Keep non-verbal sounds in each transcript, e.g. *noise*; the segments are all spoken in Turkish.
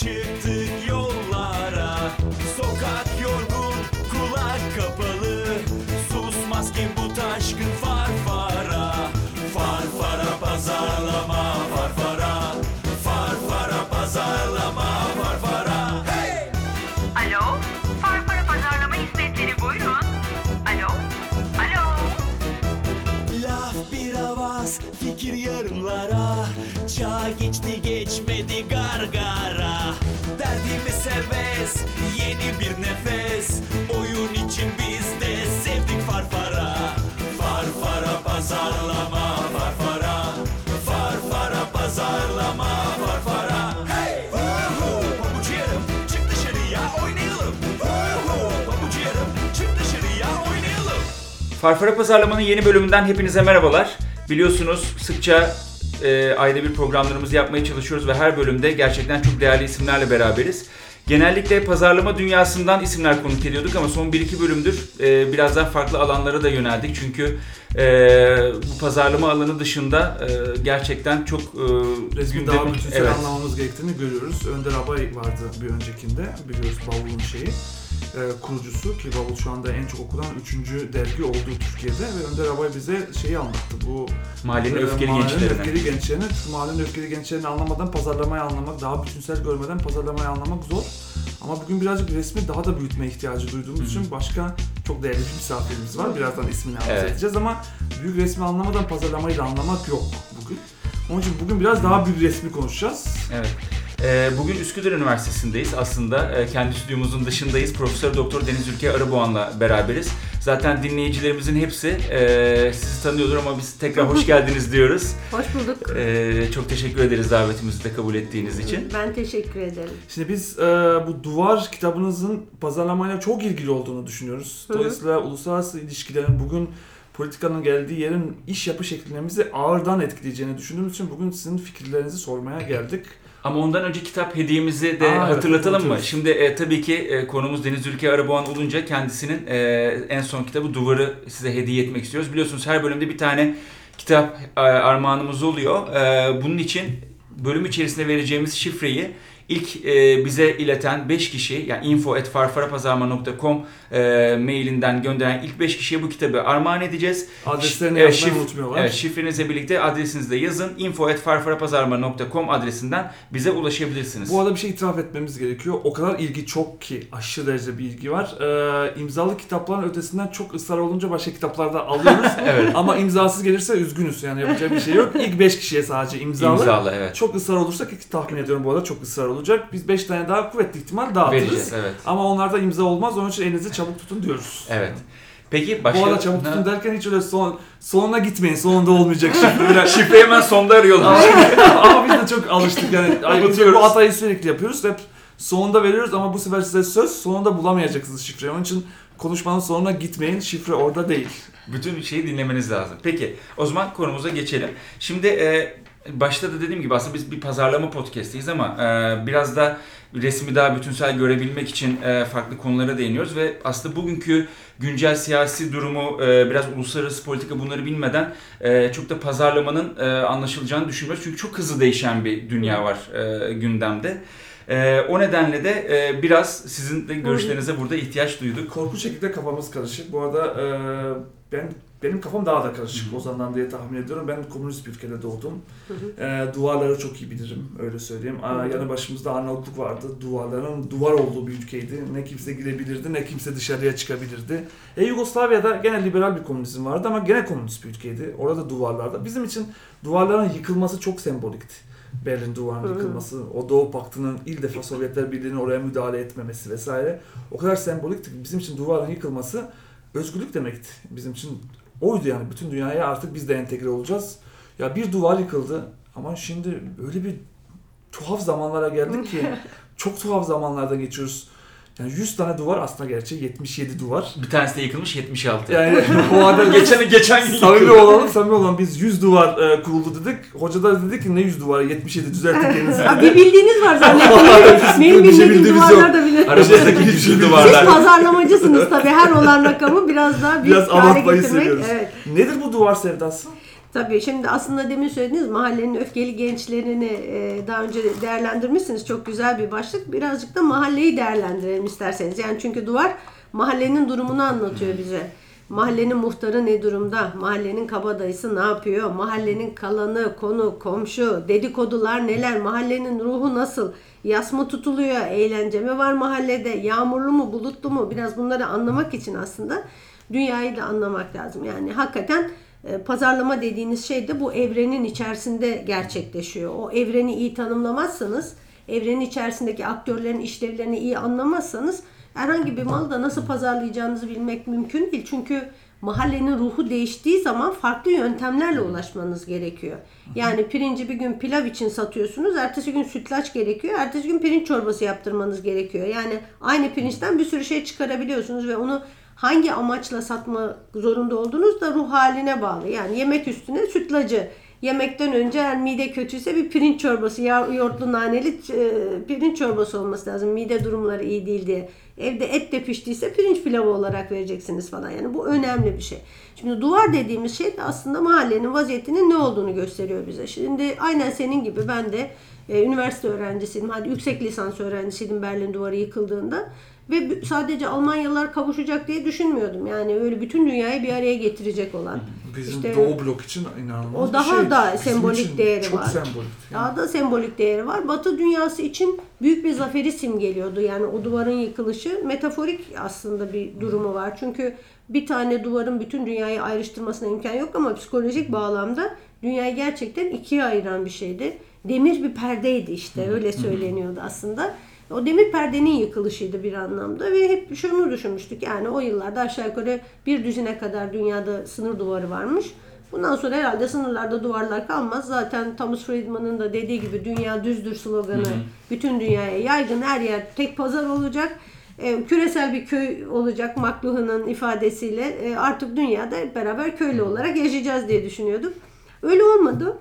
çıktık Farfara Pazarlama'nın yeni bölümünden hepinize merhabalar. Biliyorsunuz sıkça e, ayda bir programlarımızı yapmaya çalışıyoruz ve her bölümde gerçekten çok değerli isimlerle beraberiz. Genellikle pazarlama dünyasından isimler konuk ediyorduk ama son 1-2 bölümdür e, biraz daha farklı alanlara da yöneldik. Çünkü e, bu pazarlama alanı dışında e, gerçekten çok e, Resmi daha bütünsel evet. anlamamız gerektiğini görüyoruz. Önder Abay vardı bir öncekinde. Biliyoruz Bavul'un şeyi. E, kurucusu ki Bavul şu anda en çok okunan 3. dergi oldu Türkiye'de ve Önder Abay bize şeyi anlattı. Bu Mahallenin e, öfkeli mahallenin gençlerine. öfkeli gençlerine. Çünkü mahallenin öfkeli gençlerini anlamadan pazarlamayı anlamak, daha bütünsel görmeden pazarlamayı anlamak zor. Ama bugün birazcık resmi daha da büyütme ihtiyacı duyduğumuz için başka çok değerli bir misafirimiz var. Birazdan ismini Evet. edeceğiz ama büyük resmi anlamadan pazarlamayı da anlamak yok bugün. Onun için bugün biraz daha büyük resmi konuşacağız. Evet. Ee, bugün Üsküdar Üniversitesi'ndeyiz. Aslında e, kendi stüdyomuzun dışındayız. Profesör Doktor Deniz Ülke Arıboğan'la beraberiz. Zaten dinleyicilerimizin hepsi e, sizi tanıyordur ama biz tekrar hoş geldiniz diyoruz. *laughs* Hoş bulduk. E, çok teşekkür ederiz davetimizi de kabul ettiğiniz için. Ben teşekkür ederim. Şimdi biz bu Duvar kitabınızın pazarlamayla çok ilgili olduğunu düşünüyoruz. Dolayısıyla uluslararası ilişkilerin bugün politikanın geldiği yerin iş yapı şekillerimizi ağırdan etkileyeceğini düşündüğümüz için bugün sizin fikirlerinizi sormaya geldik. Ama ondan önce kitap hediyemizi de Aa, hatırlatalım mı? Şimdi e, tabii ki e, konumuz Deniz Ülke Arıboğan olunca kendisinin e, en son kitabı Duvar'ı size hediye etmek istiyoruz. Biliyorsunuz her bölümde bir tane kitap e, armağanımız oluyor. E, bunun için bölüm içerisinde vereceğimiz şifreyi ilk e, bize ileten 5 kişi yani info.farfarapazarma.com e, mailinden gönderen ilk 5 kişiye bu kitabı armağan edeceğiz. Adreslerini Evet, yazmayı şif- unutmuyorlar. Evet, şifrenizle birlikte adresinizi de yazın. info.farfarapazarma.com adresinden bize ulaşabilirsiniz. Bu arada bir şey itiraf etmemiz gerekiyor. O kadar ilgi çok ki aşırı derece bir ilgi var. Ee, imzalı kitapların ötesinden çok ısrar olunca başka kitaplarda alıyoruz. *laughs* Evet. Ama imzasız gelirse üzgünüz. Yani yapacak bir şey yok. İlk 5 kişiye sadece imzalı. İmzalı evet. Çok ısrar olursa ki tahmin ediyorum bu arada çok ısrar olacak. Biz 5 tane daha kuvvetli ihtimal dağıtırız. Vereceğiz evet. Ama onlarda imza olmaz. Onun için elinizi çabuk tutun diyoruz. Evet. Peki başka... Bu arada çabuk tutun derken hiç öyle son, sonuna gitmeyin. Sonunda olmayacak *laughs* şifre. Şifreyi hemen sonda arıyorlar. ama, biz de çok alıştık yani. *laughs* Ay, bu hatayı sürekli yapıyoruz. Hep sonunda veriyoruz ama bu sefer size söz sonunda bulamayacaksınız şifreyi. Onun için konuşmanın sonuna gitmeyin. Şifre orada değil. Bütün şeyi dinlemeniz lazım. Peki o zaman konumuza geçelim. Şimdi e, başta da dediğim gibi aslında biz bir pazarlama podcast'iyiz ama e, biraz da resmi daha bütünsel görebilmek için e, farklı konulara değiniyoruz ve aslında bugünkü güncel siyasi durumu e, biraz uluslararası politika bunları bilmeden e, çok da pazarlamanın e, anlaşılacağını düşünmüyoruz. Çünkü çok hızlı değişen bir dünya var e, gündemde. E, o nedenle de e, biraz sizin de görüşlerinize burada ihtiyaç duyduk. Korkunç şekilde kafamız karışık. Bu arada e, ben benim kafam daha da karışık Ozan'dan diye tahmin ediyorum. Ben komünist bir ülkede doğdum. E, duvarları çok iyi bilirim öyle söyleyeyim. Aa, yanı başımızda Arnavutluk vardı. Duvarların duvar olduğu bir ülkeydi. Ne kimse girebilirdi ne kimse dışarıya çıkabilirdi. E, Yugoslavya'da gene liberal bir komünizm vardı ama gene komünist bir ülkeydi. Orada duvarlarda. Bizim için duvarların yıkılması çok sembolikti. Berlin duvarının Hı. yıkılması, o Doğu Paktı'nın ilk defa Sovyetler Birliği'nin oraya müdahale etmemesi vesaire. O kadar sembolikti ki bizim için duvarın yıkılması özgürlük demekti. Bizim için oydu yani. Bütün dünyaya artık biz de entegre olacağız. Ya bir duvar yıkıldı ama şimdi öyle bir tuhaf zamanlara geldik ki *laughs* çok tuhaf zamanlardan geçiyoruz. Yani 100 tane duvar aslında gerçi 77 duvar. Bir tanesi de yıkılmış 76. Yani *laughs* o arada geçen geçen gün Samimi olalım, samimi olalım. Biz 100 duvar e, kuruldu dedik. Hoca da dedi ki ne 100 duvar? 77 düzelttik kendinizi *laughs* bir bildiğiniz var zannettim. *laughs* Benim bir şey bilmediğim bildiğimiz duvarlar yok. da bilir. Aramızdaki güçlü Siz duvarlar. pazarlamacısınız tabii. Her olan rakamı biraz daha büyük Biraz hale abartmayı getirmek. seviyoruz. Evet. Nedir bu duvar sevdası? Tabii şimdi aslında demin söylediğiniz mahallenin öfkeli gençlerini e, daha önce değerlendirmişsiniz. Çok güzel bir başlık. Birazcık da mahalleyi değerlendirelim isterseniz. Yani çünkü duvar mahallenin durumunu anlatıyor bize. Mahallenin muhtarı ne durumda? Mahallenin kabadayısı ne yapıyor? Mahallenin kalanı, konu, komşu, dedikodular neler? Mahallenin ruhu nasıl? Yas mı tutuluyor? Eğlence mi var mahallede? Yağmurlu mu, bulutlu mu? Biraz bunları anlamak için aslında dünyayı da anlamak lazım. Yani hakikaten pazarlama dediğiniz şey de bu evrenin içerisinde gerçekleşiyor. O evreni iyi tanımlamazsanız, evrenin içerisindeki aktörlerin işlevlerini iyi anlamazsanız herhangi bir malı da nasıl pazarlayacağınızı bilmek mümkün değil. Çünkü mahallenin ruhu değiştiği zaman farklı yöntemlerle ulaşmanız gerekiyor. Yani pirinci bir gün pilav için satıyorsunuz, ertesi gün sütlaç gerekiyor, ertesi gün pirinç çorbası yaptırmanız gerekiyor. Yani aynı pirinçten bir sürü şey çıkarabiliyorsunuz ve onu hangi amaçla satma zorunda olduğunuz da ruh haline bağlı. Yani yemek üstüne sütlacı, yemekten önce eğer mide kötüyse bir pirinç çorbası, ya yoğurtlu naneli e, pirinç çorbası olması lazım. Mide durumları iyi değil diye. Evde et de piştiyse pirinç pilavı olarak vereceksiniz falan. Yani bu önemli bir şey. Şimdi duvar dediğimiz şey de aslında mahallenin vaziyetinin ne olduğunu gösteriyor bize. Şimdi aynen senin gibi ben de e, üniversite öğrencisiydim. Hadi yüksek lisans öğrencisiydim Berlin duvarı yıkıldığında. Ve sadece Almanyalılar kavuşacak diye düşünmüyordum. Yani öyle bütün dünyayı bir araya getirecek olan. Bizim İşte- Doğu blok için inanılmaz O daha şey. da Bizim sembolik değeri çok var. sembolik. Yani. Daha da sembolik değeri var. Batı dünyası için büyük bir zaferi simgeliyordu. Yani o duvarın yıkılışı metaforik aslında bir durumu var. Çünkü bir tane duvarın bütün dünyayı ayrıştırmasına imkan yok ama psikolojik bağlamda dünyayı gerçekten ikiye ayıran bir şeydi. Demir bir perdeydi işte öyle söyleniyordu aslında. O demir perdenin yıkılışıydı bir anlamda ve hep şunu düşünmüştük yani o yıllarda aşağı yukarı bir düzine kadar dünyada sınır duvarı varmış. Bundan sonra herhalde sınırlarda duvarlar kalmaz. Zaten Thomas Friedman'ın da dediği gibi dünya düzdür sloganı bütün dünyaya yaygın. Her yer tek pazar olacak. E, küresel bir köy olacak McLuhan'ın ifadesiyle. E, artık dünyada hep beraber köylü olarak yaşayacağız diye düşünüyorduk. Öyle olmadı.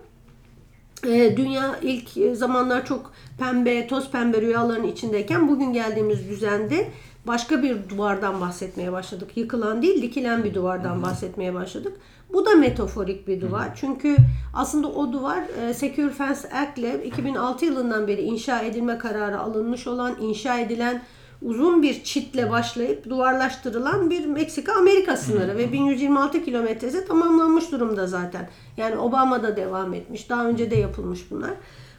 E, dünya ilk e, zamanlar çok pembe, toz pembe rüyaların içindeyken bugün geldiğimiz düzende başka bir duvardan bahsetmeye başladık. Yıkılan değil, dikilen bir duvardan bahsetmeye başladık. Bu da metaforik bir duvar. Çünkü aslında o duvar e, Secure Fence Act ile 2006 yılından beri inşa edilme kararı alınmış olan, inşa edilen uzun bir çitle başlayıp duvarlaştırılan bir Meksika-Amerika sınırı ve 1126 kilometresi tamamlanmış durumda zaten. Yani Obama da devam etmiş. Daha önce de yapılmış bunlar.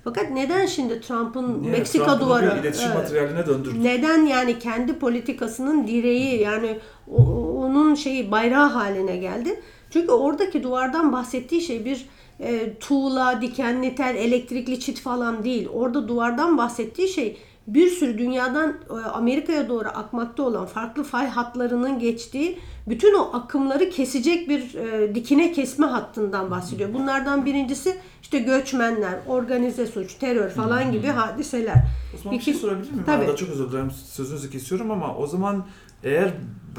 Fakat neden şimdi Trump'ın Niye? Meksika Trump'ın duvarı iletişim Evet. materyaline döndürdü. neden yani kendi politikasının direği yani o- onun şeyi bayrağı haline geldi? Çünkü oradaki duvardan bahsettiği şey bir e, tuğla, dikenli tel, elektrikli çit falan değil. Orada duvardan bahsettiği şey bir sürü dünyadan e, Amerika'ya doğru akmakta olan farklı fay hatlarının geçtiği bütün o akımları kesecek bir e, dikine kesme hattından bahsediyor. Bunlardan birincisi işte göçmenler, organize suç, terör falan gibi hadiseler. Osman bir şey İki- sorabilir miyim? Tabii. Arada çok özür dilerim sözünüzü kesiyorum ama o zaman eğer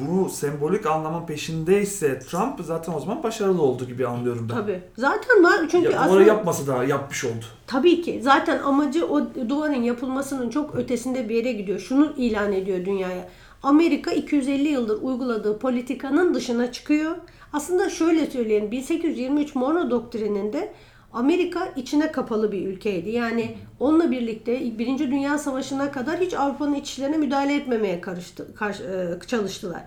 bunu sembolik anlamın peşindeyse Trump zaten o zaman başarılı oldu gibi anlıyorum ben. Tabii. Zaten var çünkü Ya, aslında yapmasa da yapmış oldu. tabii ki zaten amacı o duvarın yapılmasının çok ötesinde bir yere gidiyor. Şunu ilan ediyor dünyaya. Amerika 250 yıldır uyguladığı politikanın dışına çıkıyor. Aslında şöyle söyleyelim 1823 Monroe doktrininde Amerika içine kapalı bir ülkeydi. Yani onunla birlikte Birinci Dünya Savaşı'na kadar hiç Avrupa'nın iç işlerine müdahale etmemeye karıştı, karşı- e, çalıştılar.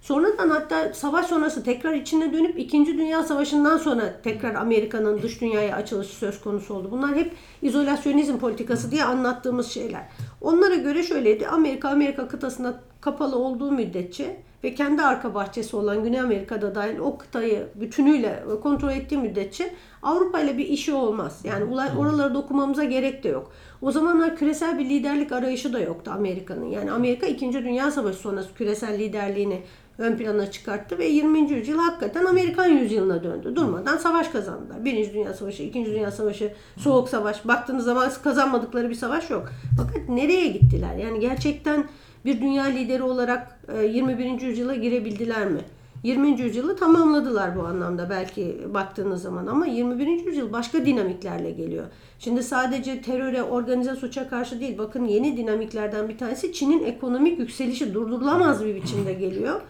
Sonradan hatta savaş sonrası tekrar içine dönüp 2. Dünya Savaşı'ndan sonra tekrar Amerika'nın dış dünyaya açılışı söz konusu oldu. Bunlar hep izolasyonizm politikası diye anlattığımız şeyler. Onlara göre şöyleydi. Amerika Amerika kıtasında kapalı olduğu müddetçe ve kendi arka bahçesi olan Güney Amerika'da dahil o kıtayı bütünüyle kontrol ettiği müddetçe Avrupa ile bir işi olmaz. Yani oralara dokunmamıza gerek de yok. O zamanlar küresel bir liderlik arayışı da yoktu Amerika'nın. Yani Amerika 2. Dünya Savaşı sonrası küresel liderliğini ön plana çıkarttı ve 20. yüzyıl hakikaten Amerikan yüzyılına döndü. Durmadan savaş kazandılar. 1. Dünya Savaşı, 2. Dünya Savaşı, Soğuk Savaş. Baktığınız zaman kazanmadıkları bir savaş yok. Fakat nereye gittiler? Yani gerçekten bir dünya lideri olarak e, 21. yüzyıla girebildiler mi? 20. yüzyılı tamamladılar bu anlamda belki baktığınız zaman ama 21. yüzyıl başka dinamiklerle geliyor. Şimdi sadece teröre, organize suça karşı değil bakın yeni dinamiklerden bir tanesi Çin'in ekonomik yükselişi durdurulamaz bir biçimde geliyor.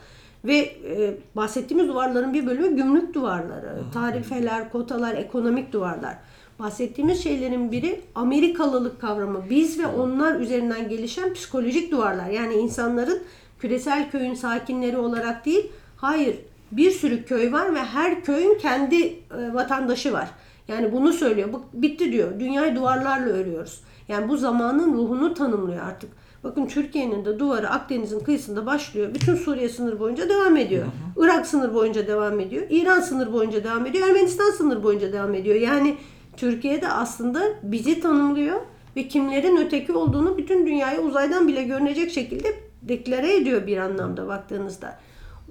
Ve e, bahsettiğimiz duvarların bir bölümü gümrük duvarları, tarifeler, kotalar, ekonomik duvarlar. Bahsettiğimiz şeylerin biri Amerikalılık kavramı. Biz ve onlar üzerinden gelişen psikolojik duvarlar. Yani insanların küresel köyün sakinleri olarak değil, hayır bir sürü köy var ve her köyün kendi e, vatandaşı var. Yani bunu söylüyor. Bitti diyor. Dünyayı duvarlarla örüyoruz. Yani bu zamanın ruhunu tanımlıyor artık. Bakın Türkiye'nin de duvarı Akdeniz'in kıyısında başlıyor. Bütün Suriye sınır boyunca devam ediyor. Irak sınır boyunca devam ediyor. İran sınır boyunca devam ediyor. Ermenistan sınır boyunca devam ediyor. Yani Türkiye'de aslında bizi tanımlıyor ve kimlerin öteki olduğunu bütün dünyaya uzaydan bile görünecek şekilde deklare ediyor bir anlamda baktığınızda.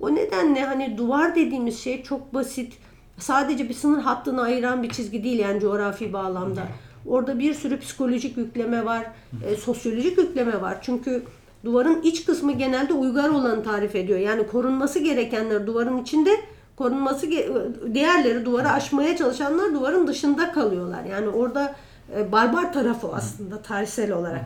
O nedenle hani duvar dediğimiz şey çok basit. Sadece bir sınır hattını ayıran bir çizgi değil yani coğrafi bağlamda. Orada bir sürü psikolojik yükleme var, e, sosyolojik yükleme var. Çünkü duvarın iç kısmı genelde uygar olanı tarif ediyor. Yani korunması gerekenler duvarın içinde, korunması diğerleri duvarı aşmaya çalışanlar duvarın dışında kalıyorlar. Yani orada e, barbar tarafı aslında tarihsel olarak.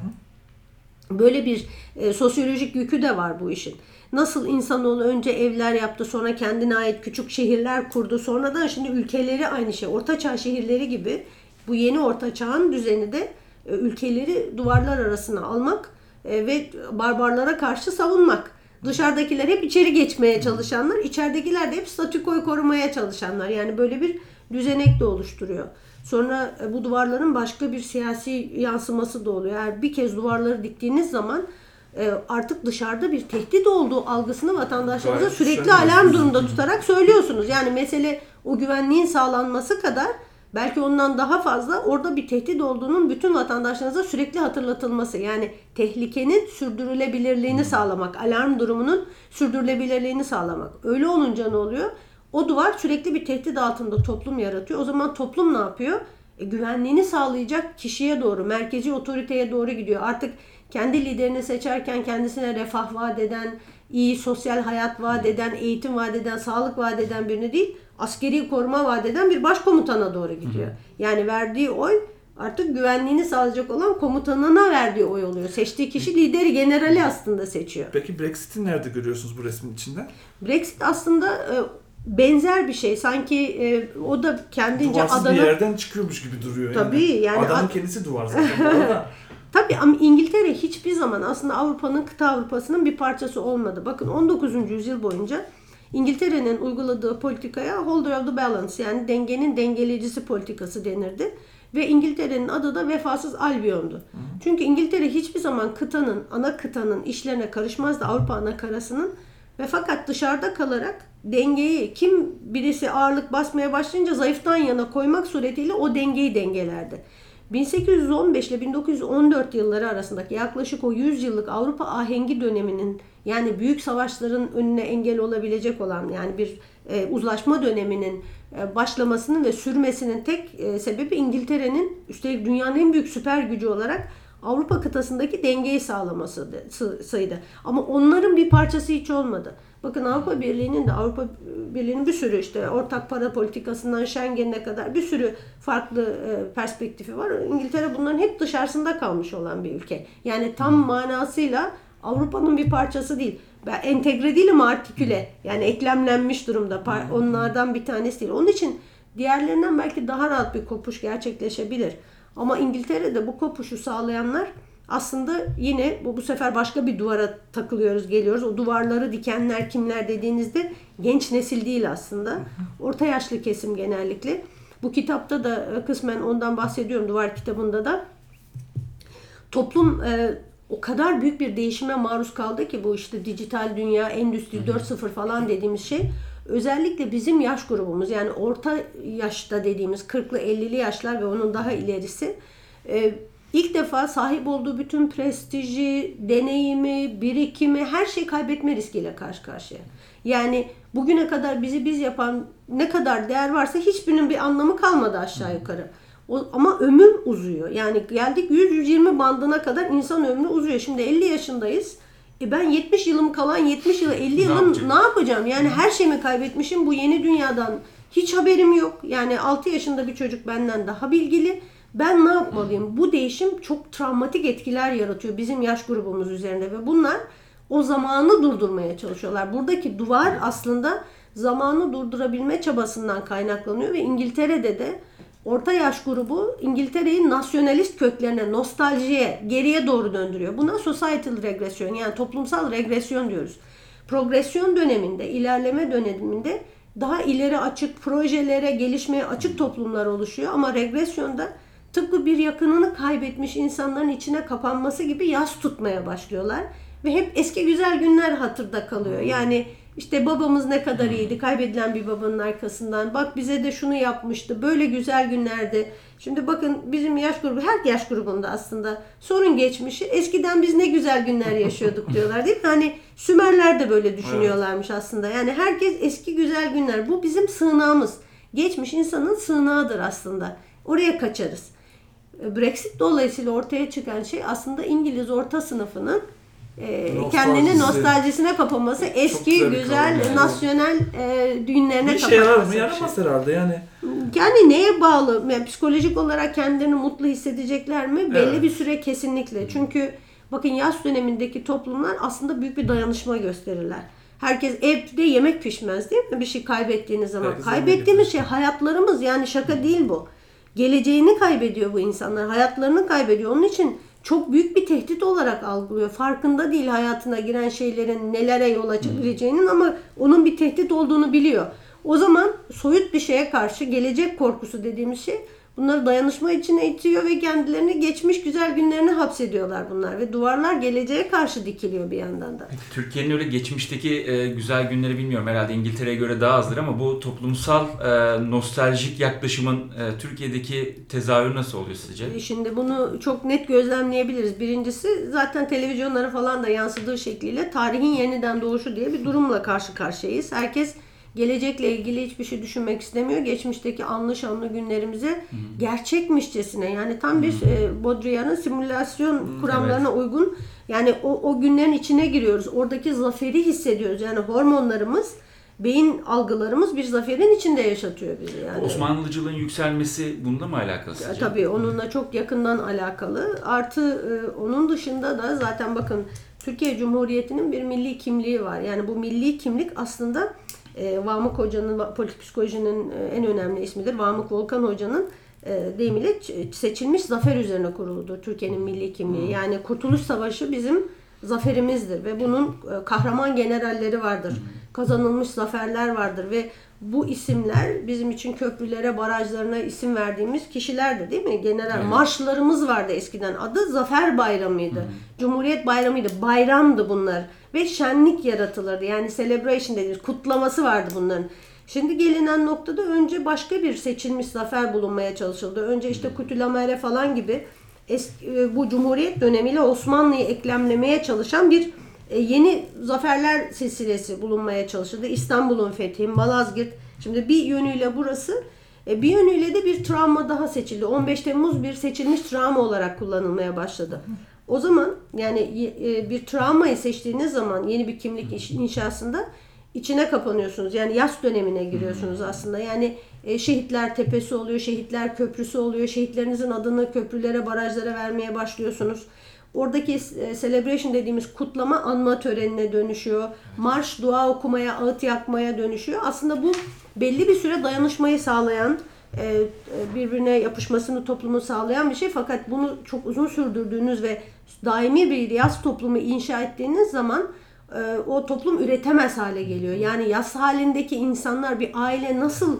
Böyle bir e, sosyolojik yükü de var bu işin. Nasıl insanoğlu önce evler yaptı, sonra kendine ait küçük şehirler kurdu, sonradan şimdi ülkeleri aynı şey. Ortaçağ şehirleri gibi bu yeni ortaçağın düzeni de e, ülkeleri duvarlar arasına almak e, ve barbarlara karşı savunmak. Dışarıdakiler hep içeri geçmeye çalışanlar, içeridekiler de hep statükoyu korumaya çalışanlar. Yani böyle bir düzenek de oluşturuyor. Sonra e, bu duvarların başka bir siyasi yansıması da oluyor. Eğer bir kez duvarları diktiğiniz zaman e, artık dışarıda bir tehdit olduğu algısını vatandaşlarınıza sürekli alarm durumda tutarak söylüyorsunuz. Yani mesele o güvenliğin sağlanması kadar belki ondan daha fazla orada bir tehdit olduğunun bütün vatandaşlarınıza sürekli hatırlatılması. Yani tehlikenin sürdürülebilirliğini sağlamak, alarm durumunun sürdürülebilirliğini sağlamak. Öyle olunca ne oluyor? O duvar sürekli bir tehdit altında toplum yaratıyor. O zaman toplum ne yapıyor? E, güvenliğini sağlayacak kişiye doğru, merkezi otoriteye doğru gidiyor. Artık kendi liderini seçerken kendisine refah vaat eden, iyi sosyal hayat vaat eden, eğitim vaat eden, sağlık vaat eden birini değil, askeri koruma vaat eden bir başkomutana doğru gidiyor. Yani verdiği oy artık güvenliğini sağlayacak olan komutanına verdiği oy oluyor. Seçtiği kişi lideri, generali aslında seçiyor. Peki Brexit'i nerede görüyorsunuz bu resmin içinde? Brexit aslında e, benzer bir şey. Sanki e, o da kendince Duvarsız bir adana yerden çıkıyormuş gibi duruyor Tabii, yani Adamın ad- kendisi duvar zaten. *laughs* Tabii ama İngiltere hiçbir zaman aslında Avrupa'nın kıta Avrupa'sının bir parçası olmadı. Bakın 19. yüzyıl boyunca İngiltere'nin uyguladığı politikaya holder of the balance yani dengenin dengeleyicisi politikası denirdi. Ve İngiltere'nin adı da vefasız Albion'du. Çünkü İngiltere hiçbir zaman kıtanın, ana kıtanın işlerine karışmazdı Avrupa ana karasının. Ve fakat dışarıda kalarak dengeyi kim birisi ağırlık basmaya başlayınca zayıftan yana koymak suretiyle o dengeyi dengelerdi. 1815 ile 1914 yılları arasındaki yaklaşık o 100 yıllık Avrupa ahengi döneminin yani büyük savaşların önüne engel olabilecek olan yani bir e, uzlaşma döneminin e, başlamasının ve sürmesinin tek e, sebebi İngiltere'nin üstelik dünyanın en büyük süper gücü olarak Avrupa kıtasındaki dengeyi sağlamasıydı. Ama onların bir parçası hiç olmadı. Bakın Avrupa Birliği'nin de Avrupa Birliği'nin bir sürü işte ortak para politikasından Schengen'e kadar bir sürü farklı e, perspektifi var. İngiltere bunların hep dışarısında kalmış olan bir ülke. Yani tam manasıyla Avrupa'nın bir parçası değil. Ben entegre değil ama artiküle. Yani eklemlenmiş durumda. Par- Onlardan bir tanesi değil. Onun için diğerlerinden belki daha rahat bir kopuş gerçekleşebilir. Ama İngiltere'de bu kopuşu sağlayanlar aslında yine bu, bu sefer başka bir duvara takılıyoruz, geliyoruz. O duvarları dikenler kimler dediğinizde genç nesil değil aslında. Orta yaşlı kesim genellikle. Bu kitapta da e, kısmen ondan bahsediyorum duvar kitabında da. Toplum e, o kadar büyük bir değişime maruz kaldı ki bu işte dijital dünya, endüstri 4.0 falan dediğimiz şey özellikle bizim yaş grubumuz yani orta yaşta dediğimiz 40'lı 50'li yaşlar ve onun daha ilerisi e, ilk defa sahip olduğu bütün prestiji, deneyimi, birikimi her şeyi kaybetme riskiyle karşı karşıya. Yani bugüne kadar bizi biz yapan ne kadar değer varsa hiçbirinin bir anlamı kalmadı aşağı yukarı. O, ama ömür uzuyor. Yani geldik 100-120 bandına kadar insan ömrü uzuyor. Şimdi 50 yaşındayız. E ben 70 yılım kalan 70 yılı 50 yılım yapacak? ne yapacağım? Yani her şeyimi kaybetmişim. Bu yeni dünyadan hiç haberim yok. Yani 6 yaşında bir çocuk benden daha bilgili. Ben ne yapmalıyım? Bu değişim çok travmatik etkiler yaratıyor bizim yaş grubumuz üzerinde ve bunlar o zamanı durdurmaya çalışıyorlar. Buradaki duvar aslında zamanı durdurabilme çabasından kaynaklanıyor ve İngiltere'de de orta yaş grubu İngiltere'yi nasyonalist köklerine, nostaljiye, geriye doğru döndürüyor. Buna societal regresyon yani toplumsal regresyon diyoruz. Progresyon döneminde, ilerleme döneminde daha ileri açık projelere, gelişmeye açık toplumlar oluşuyor ama regresyonda tıpkı bir yakınını kaybetmiş insanların içine kapanması gibi yas tutmaya başlıyorlar ve hep eski güzel günler hatırda kalıyor. Yani işte babamız ne kadar iyiydi, kaybedilen bir babanın arkasından. Bak bize de şunu yapmıştı, böyle güzel günlerdi. Şimdi bakın bizim yaş grubu, her yaş grubunda aslında sorun geçmişi. Eskiden biz ne güzel günler yaşıyorduk *laughs* diyorlar değil mi? Hani Sümerler de böyle düşünüyorlarmış aslında. Yani herkes eski güzel günler. Bu bizim sığınağımız. Geçmiş insanın sığınağıdır aslında. Oraya kaçarız. Brexit dolayısıyla ortaya çıkan şey aslında İngiliz orta sınıfının e, kendini nostaljisine kapaması, eski güzel güzel yani. nasyonel e, düğünlerine Bir işe yarar mı? Yaramaz herhalde yani. Yani neye bağlı? Yani psikolojik olarak kendilerini mutlu hissedecekler mi? Belli Evet. bir süre kesinlikle. Çünkü bakın yaz dönemindeki toplumlar aslında büyük bir dayanışma gösterirler. Herkes evde yemek pişmez değil mi? Bir şey kaybettiğiniz zaman. Herkes Kaybettiğimiz şey hayatlarımız yani şaka değil bu. Geleceğini kaybediyor bu insanlar. Hayatlarını kaybediyor. Onun için çok büyük bir tehdit olarak algılıyor. Farkında değil hayatına giren şeylerin nelere yol açabileceğinin ama onun bir tehdit olduğunu biliyor. O zaman soyut bir şeye karşı gelecek korkusu dediğimiz şey bunları dayanışma içine itiyor ve kendilerini geçmiş güzel günlerine hapsediyorlar bunlar ve duvarlar geleceğe karşı dikiliyor bir yandan da. Türkiye'nin öyle geçmişteki e, güzel günleri bilmiyorum herhalde İngiltere'ye göre daha azdır ama bu toplumsal e, nostaljik yaklaşımın e, Türkiye'deki tezahürü nasıl oluyor sizce? E, Şimdi bunu çok net gözlemleyebiliriz. Birincisi zaten televizyonlara falan da yansıdığı şekliyle tarihin yeniden doğuşu diye bir durumla karşı karşıyayız. Herkes gelecekle ilgili hiçbir şey düşünmek istemiyor. Geçmişteki anlı şanlı günlerimize gerçekmişçesine yani tam bir e, Baudrillard'ın simülasyon kuramlarına uygun yani o, o günlerin içine giriyoruz. Oradaki zaferi hissediyoruz. Yani hormonlarımız beyin algılarımız bir zaferin içinde yaşatıyor bizi. Yani. Osmanlıcılığın yükselmesi bunda mı alakalı Ya, sizce? Tabii onunla çok yakından alakalı. Artı e, onun dışında da zaten bakın Türkiye Cumhuriyeti'nin bir milli kimliği var. Yani bu milli kimlik aslında e, Vamık Hoca'nın, politik psikolojinin e, en önemli ismidir. Vamık Volkan Hoca'nın e, deyimiyle seçilmiş zafer üzerine kuruludur Türkiye'nin milli kimliği. Yani Kurtuluş Savaşı bizim zaferimizdir ve bunun e, kahraman generalleri vardır. Kazanılmış zaferler vardır ve bu isimler bizim için köprülere, barajlarına isim verdiğimiz kişilerdi değil mi? General Evet. marşlarımız vardı eskiden. Adı Zafer Bayramı'ydı. Cumhuriyet Bayramı'ydı. Bayramdı bunlar. Ve şenlik yaratılırdı. Yani celebration dediğimiz kutlaması vardı bunların. Şimdi gelinen noktada önce başka bir seçilmiş zafer bulunmaya çalışıldı. Önce işte Kutülamere falan gibi eski, e, bu Cumhuriyet dönemiyle Osmanlı'yı eklemlemeye çalışan bir yeni zaferler silsilesi bulunmaya çalışıldı. İstanbul'un fethi, Malazgirt. Şimdi bir yönüyle burası, e, bir yönüyle de bir travma daha seçildi. 15 Temmuz bir seçilmiş travma olarak kullanılmaya başladı. O zaman yani e, bir travmayı seçtiğiniz zaman yeni bir kimlik inşasında içine kapanıyorsunuz. Yani yaz dönemine giriyorsunuz aslında. Yani e, şehitler tepesi oluyor, şehitler köprüsü oluyor. Şehitlerinizin adını köprülere, barajlara vermeye başlıyorsunuz. Oradaki e, celebration dediğimiz kutlama anma törenine dönüşüyor. Marş, dua okumaya, ağıt yakmaya dönüşüyor. Aslında bu belli bir süre dayanışmayı sağlayan, e, e, birbirine yapışmasını toplumun sağlayan bir şey. Fakat bunu çok uzun sürdürdüğünüz ve daimi bir yaz toplumu inşa ettiğiniz zaman o toplum üretemez hale geliyor. Yani yaz halindeki insanlar bir aile nasıl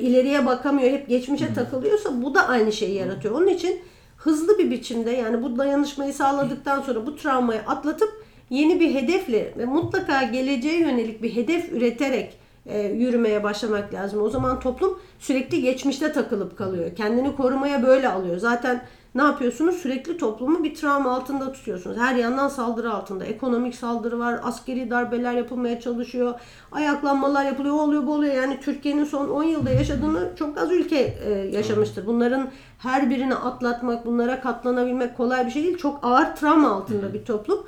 ileriye bakamıyor, hep geçmişe takılıyorsa bu da aynı şeyi yaratıyor. Onun için hızlı bir biçimde yani bu dayanışmayı sağladıktan sonra bu travmayı atlatıp yeni bir hedefle ve mutlaka geleceğe yönelik bir hedef üreterek e, yürümeye başlamak lazım. O zaman toplum sürekli geçmişte takılıp kalıyor. Kendini korumaya böyle alıyor. Zaten ne yapıyorsunuz? Sürekli toplumu bir travma altında tutuyorsunuz. Her yandan saldırı altında. Ekonomik saldırı var, askeri darbeler yapılmaya çalışıyor, ayaklanmalar yapılıyor, o oluyor, bu oluyor. Yani Türkiye'nin son 10 yılda yaşadığını çok az ülke e, yaşamıştır. Bunların her birini atlatmak, bunlara katlanabilmek kolay bir şey değil. Çok ağır travma altında bir toplum.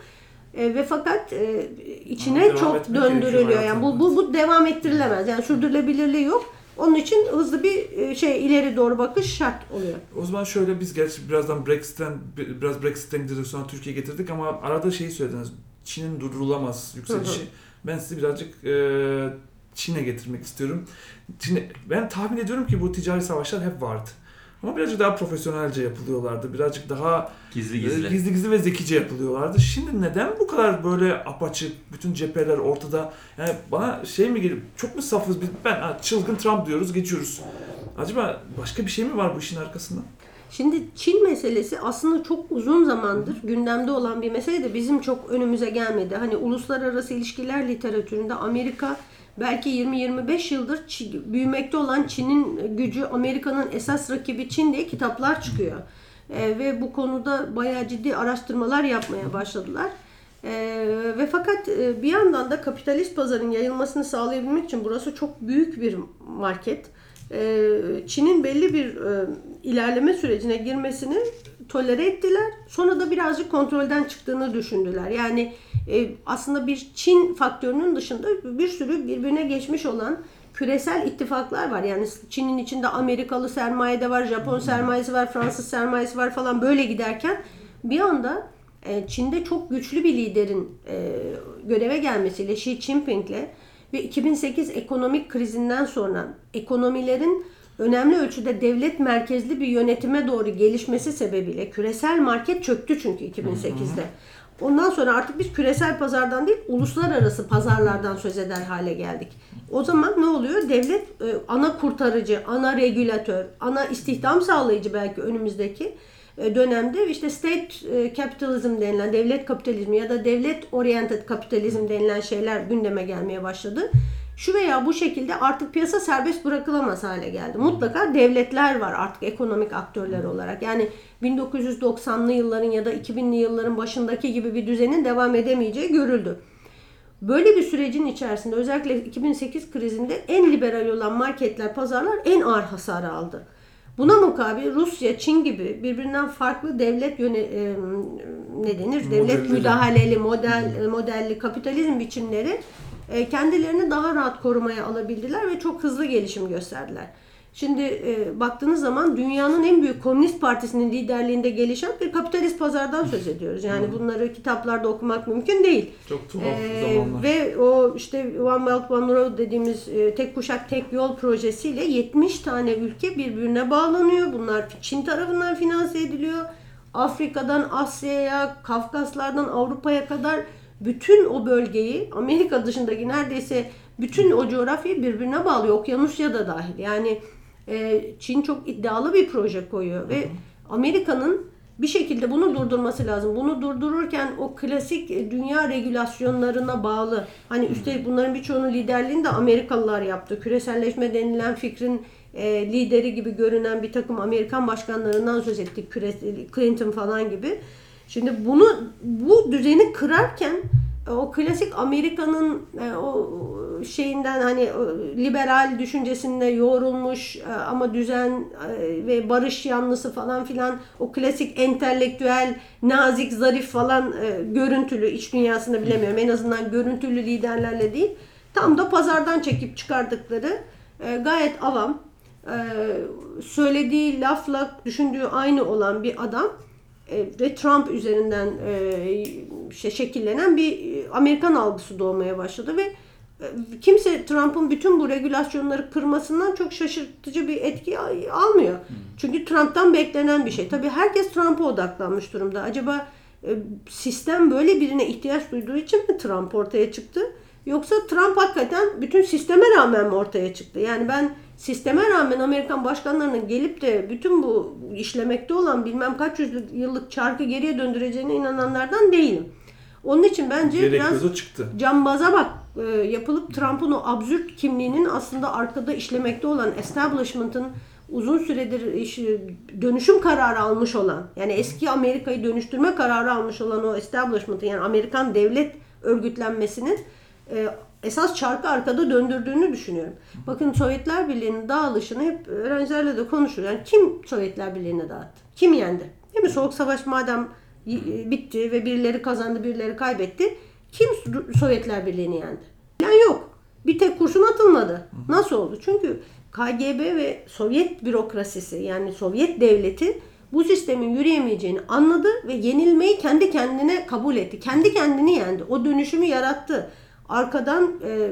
E, ve fakat e, içine Ama çok döndürülüyor. Yani bu, bu, bu devam ettirilemez. Yani sürdürülebilirliği yok. Onun için hızlı bir e, şey ileri doğru bakış şart oluyor. O zaman şöyle biz gerçi birazdan Brexit'ten biraz Brexit'ten gideceğiz sonra Türkiye getirdik ama arada şeyi söylediniz. Çin'in durdurulamaz yükselişi. Ben sizi birazcık e, Çin'e getirmek istiyorum. Çin'e, ben tahmin ediyorum ki bu ticari savaşlar hep vardı. Ama birazcık daha profesyonelce yapılıyorlardı. Birazcık daha Gizli e, gizli. gizli, gizli ve zekice yapılıyorlardı. Şimdi neden bu kadar böyle apaçık, bütün cepheler ortada? Yani bana şey mi geliyor, çok mu safız biz? Ben ha, çılgın Trump diyoruz, geçiyoruz. Acaba başka bir şey mi var bu işin arkasında? Şimdi Çin meselesi aslında çok uzun zamandır gündemde olan bir mesele de bizim çok önümüze gelmedi. Hani uluslararası ilişkiler literatüründe Amerika belki 20-25 yıldır Çi- büyümekte olan Çin'in gücü Amerika'nın esas rakibi Çin diye kitaplar çıkıyor. Ee, ve bu konuda bayağı ciddi araştırmalar yapmaya başladılar. Ee, ve fakat e, bir yandan da kapitalist pazarın yayılmasını sağlayabilmek için burası çok büyük bir market. Ee, Çin'in belli bir e, ilerleme sürecine girmesini tolere ettiler. Sonra da birazcık kontrolden çıktığını düşündüler. Yani e, aslında bir Çin faktörünün dışında bir sürü birbirine geçmiş olan küresel ittifaklar var. Yani Çin'in içinde Amerikalı sermaye de var, Japon sermayesi var, Fransız sermayesi var falan böyle giderken bir anda e, Çin'de çok güçlü bir liderin e, göreve gelmesiyle Xi Jinping'le ve 2008 ekonomik krizinden sonra ekonomilerin önemli ölçüde devlet merkezli bir yönetime doğru gelişmesi sebebiyle küresel market çöktü çünkü 2008'de. Ondan sonra artık biz küresel pazardan değil uluslararası pazarlardan söz eder hale geldik. O zaman ne oluyor? Devlet e, ana kurtarıcı, ana regülatör, ana istihdam sağlayıcı belki önümüzdeki e, dönemde işte state e, capitalism denilen devlet kapitalizmi ya da devlet oriented kapitalizm denilen şeyler gündeme gelmeye başladı. Şu veya bu şekilde artık piyasa serbest bırakılamaz hale geldi. Mutlaka devletler var artık ekonomik aktörler olarak. Yani 1990'lı yılların ya da 2000'li yılların başındaki gibi bir düzenin devam edemeyeceği görüldü. Böyle bir sürecin içerisinde özellikle 2008 krizinde en liberal olan marketler, pazarlar en ağır hasarı aldı. Buna mukabil Rusya, Çin gibi birbirinden farklı devlet yöne, e, ne denir? Devlet Modelleri. müdahaleli, model modelli kapitalizm biçimleri kendilerini daha rahat korumaya alabildiler ve çok hızlı gelişim gösterdiler. Şimdi e, baktığınız zaman dünyanın en büyük komünist partisinin liderliğinde gelişen bir kapitalist pazardan söz ediyoruz. Yani bunları kitaplarda okumak mümkün değil. Çok tuhaf Ee, zamanlar. ve o işte One Belt One Road dediğimiz e, tek kuşak tek yol projesiyle 70 tane ülke birbirine bağlanıyor. Bunlar Çin tarafından finanse ediliyor. Afrika'dan Asya'ya, Kafkaslardan Avrupa'ya kadar bütün o bölgeyi Amerika dışındaki neredeyse bütün o coğrafyayı birbirine bağlıyor. Okyanusya da dahil. Yani e, Çin çok iddialı bir proje koyuyor ve Amerika'nın bir şekilde bunu durdurması lazım. Bunu durdururken o klasik e, dünya regülasyonlarına bağlı. Hani üstelik bunların birçoğunun liderliğini de Amerikalılar yaptı. Küreselleşme denilen fikrin e, lideri gibi görünen bir takım Amerikan başkanlarından söz ettik. Clinton falan gibi. Şimdi bunu bu düzeni kırarken e, o klasik Amerika'nın e, o şeyinden hani liberal düşüncesinde yoğrulmuş e, ama düzen ve barış yanlısı falan filan o klasik entelektüel, nazik, zarif falan görüntülü iç dünyasında bilemiyorum en azından görüntülü liderlerle değil tam da pazardan çekip çıkardıkları gayet avam söylediği lafla düşündüğü aynı olan bir adam ve Trump üzerinden e, şey şekillenen bir e, Amerikan algısı doğmaya başladı ve e, kimse Trump'ın bütün bu regülasyonları kırmasından çok şaşırtıcı bir etki al- almıyor. Çünkü Trump'tan beklenen bir şey. Tabii herkes Trump'a odaklanmış durumda. Acaba e, sistem böyle birine ihtiyaç duyduğu için mi Trump ortaya çıktı? Yoksa Trump hakikaten bütün sisteme rağmen mi ortaya çıktı? Yani ben sisteme rağmen Amerikan başkanlarının gelip de bütün bu işlemekte olan bilmem kaç yüz yıllık çarkı geriye döndüreceğine inananlardan değilim. Onun için bence biraz Gerekiyorsa çıktı. cambaza bak e, yapılıp Trump'ın o absürt kimliğinin aslında arkada işlemekte olan establishment'ın uzun süredir iş- dönüşüm kararı almış olan yani eski Amerika'yı dönüştürme kararı almış olan o establishment'ın yani Amerikan devlet örgütlenmesinin e, esas çarkı arkada döndürdüğünü düşünüyorum. Bakın Sovyetler Birliği'nin dağılışını hep öğrencilerle de konuşuyor. Yani kim Sovyetler Birliği'ni dağıttı? Kim yendi? Değil mi? Soğuk Savaş madem y- bitti ve birileri kazandı, birileri kaybetti. Kim Sovyetler Birliği'ni yendi? Yani yok. Bir tek kurşun atılmadı. Nasıl oldu? Çünkü KGB ve Sovyet bürokrasisi yani Sovyet devleti bu sistemin yürüyemeyeceğini anladı ve yenilmeyi kendi kendine kabul etti. Kendi kendini yendi. O dönüşümü yarattı. Arkadan e,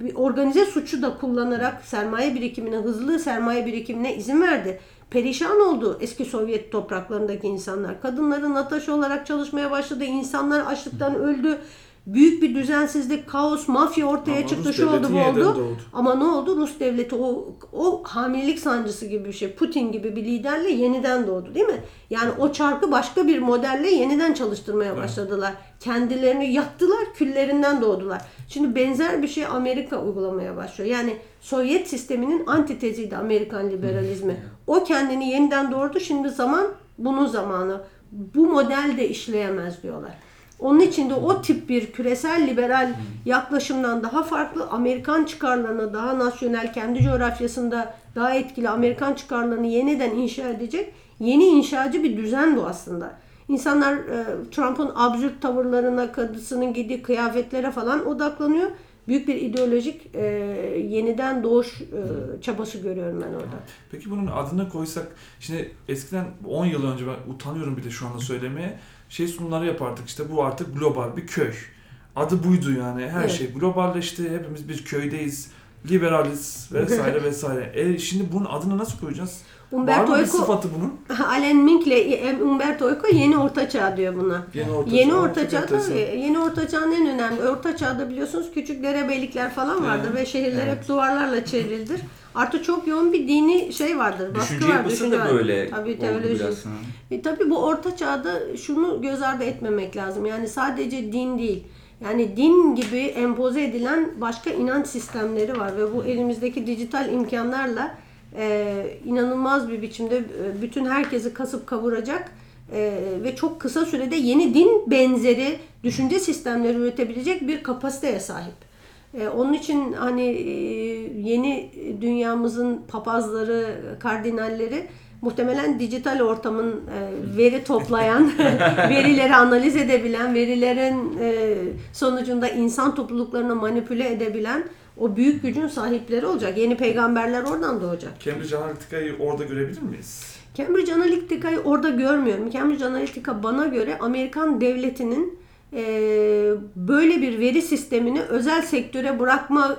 bir organize suçu da kullanarak sermaye birikimine, hızlı sermaye birikimine izin verdi. Perişan oldu eski Sovyet topraklarındaki insanlar. Kadınların ataş olarak çalışmaya başladı. İnsanlar açlıktan öldü. Büyük bir düzensizlik, kaos, mafya ortaya Ama çıktı. Rus Şu oldu, bu oldu. doğdu. Ama ne oldu? Rus devleti o, o hamilelik sancısı gibi bir şey. Putin gibi bir liderle yeniden doğdu değil mi? Yani o çarkı başka bir modelle yeniden çalıştırmaya başladılar. Kendilerini yaktılar, küllerinden doğdular. Şimdi benzer bir şey Amerika uygulamaya başlıyor. Yani Sovyet sisteminin antiteziydi Amerikan liberalizmi. O kendini yeniden doğurdu. Şimdi zaman bunun zamanı. Bu model de işleyemez diyorlar. Onun için de o tip bir küresel liberal yaklaşımdan daha farklı Amerikan çıkarlarını daha nasyonel kendi coğrafyasında daha etkili Amerikan çıkarlarını yeniden inşa edecek yeni inşacı bir düzen bu aslında. İnsanlar e, Trump'ın absürt tavırlarına, kadısının giydiği kıyafetlere falan odaklanıyor. Büyük bir ideolojik e, yeniden doğuş e, çabası görüyorum ben orada. Peki bunun adını koysak, şimdi eskiden 10 yıl önce ben utanıyorum bile şu anda söylemeye, şey sunumları yapardık işte bu artık global bir köy. Adı buydu yani her Evet. şey globalleşti, hepimiz bir köydeyiz, liberaliz *laughs* vesaire vesaire. E şimdi bunun adını nasıl koyacağız? Umberto Var mı bir Eco- sıfatı bunun? *laughs* Alan Mink ile Umberto Eco yeni orta çağ diyor buna. Yeni orta Yeni çağ, orta çağ tabii. Yeni orta çağın en önemli. Orta çağda biliyorsunuz küçük derebeylikler falan vardır Evet, ve şehirler evet. hep duvarlarla çevrilidir. Artı çok yoğun bir dini şey vardır. Baskı Düşünce var, yapısı düşünce da böyle Tabii oldu biraz. E, tabii bu orta çağda şunu göz ardı etmemek lazım. Yani sadece din değil. Yani din gibi empoze edilen başka inanç sistemleri var ve bu elimizdeki dijital imkanlarla e, inanılmaz bir biçimde e, bütün herkesi kasıp kavuracak e, ve çok kısa sürede yeni din benzeri düşünce sistemleri üretebilecek bir kapasiteye sahip. E, onun için hani e, yeni dünyamızın papazları, kardinalleri muhtemelen dijital ortamın e, veri toplayan, *laughs* verileri analiz edebilen, verilerin e, sonucunda insan topluluklarını manipüle edebilen o büyük gücün sahipleri olacak. Yeni peygamberler oradan doğacak. Cambridge Analytica'yı orada görebilir miyiz? Cambridge Analytica'yı orada görmüyorum. Cambridge Analytica bana göre Amerikan devletinin e, böyle bir veri sistemini özel sektöre bırakma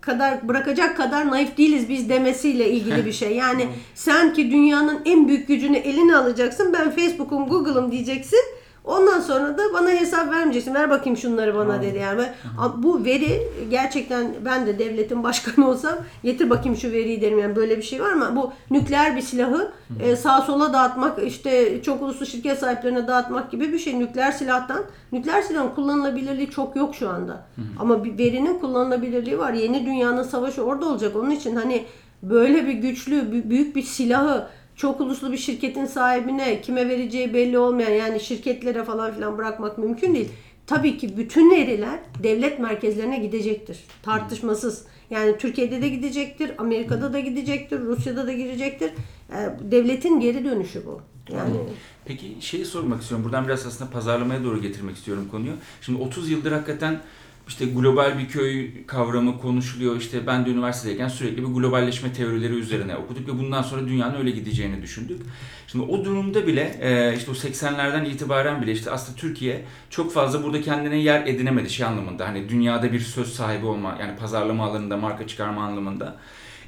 kadar bırakacak kadar naif değiliz biz demesiyle ilgili bir şey. Yani *laughs* sen ki dünyanın en büyük gücünü eline alacaksın. Ben Facebook'um, Google'ım diyeceksin. Ondan sonra da bana hesap vermeyeceksin. Ver bakayım şunları bana dedi yani. Ben- Bu veri gerçekten ben de devletin başkanı olsam getir bakayım şu veriyi derim yani böyle bir şey var mı? Bu nükleer bir silahı e, sağa sola dağıtmak işte çok uluslu şirket sahiplerine dağıtmak gibi bir şey nükleer silahtan. Nükleer silahın kullanılabilirliği çok yok şu anda. Ama bir verinin kullanılabilirliği var. Yeni dünyanın savaşı orada olacak. Onun için hani böyle bir güçlü, bü- büyük bir silahı çok uluslu bir şirketin sahibine kime vereceği belli olmayan yani şirketlere falan filan bırakmak mümkün değil. Tabii ki bütün veriler devlet merkezlerine gidecektir. Tartışmasız. Yani Türkiye'de de gidecektir, Amerika'da da gidecektir, Rusya'da da gidecektir. Ee, Devletin geri dönüşü bu. Yani Peki şeyi sormak istiyorum. Buradan biraz aslında pazarlamaya doğru getirmek istiyorum konuyu. Şimdi 30 yıldır hakikaten işte global bir köy kavramı konuşuluyor. İşte ben de üniversitedeyken sürekli bir globalleşme teorileri üzerine okuduk ve bundan sonra dünyanın öyle gideceğini düşündük. Şimdi o durumda bile e, işte o 80'lerden itibaren bile işte aslında Türkiye çok fazla burada kendine yer edinemedi şey anlamında. Hani dünyada bir söz sahibi olma yani pazarlama alanında marka çıkarma anlamında.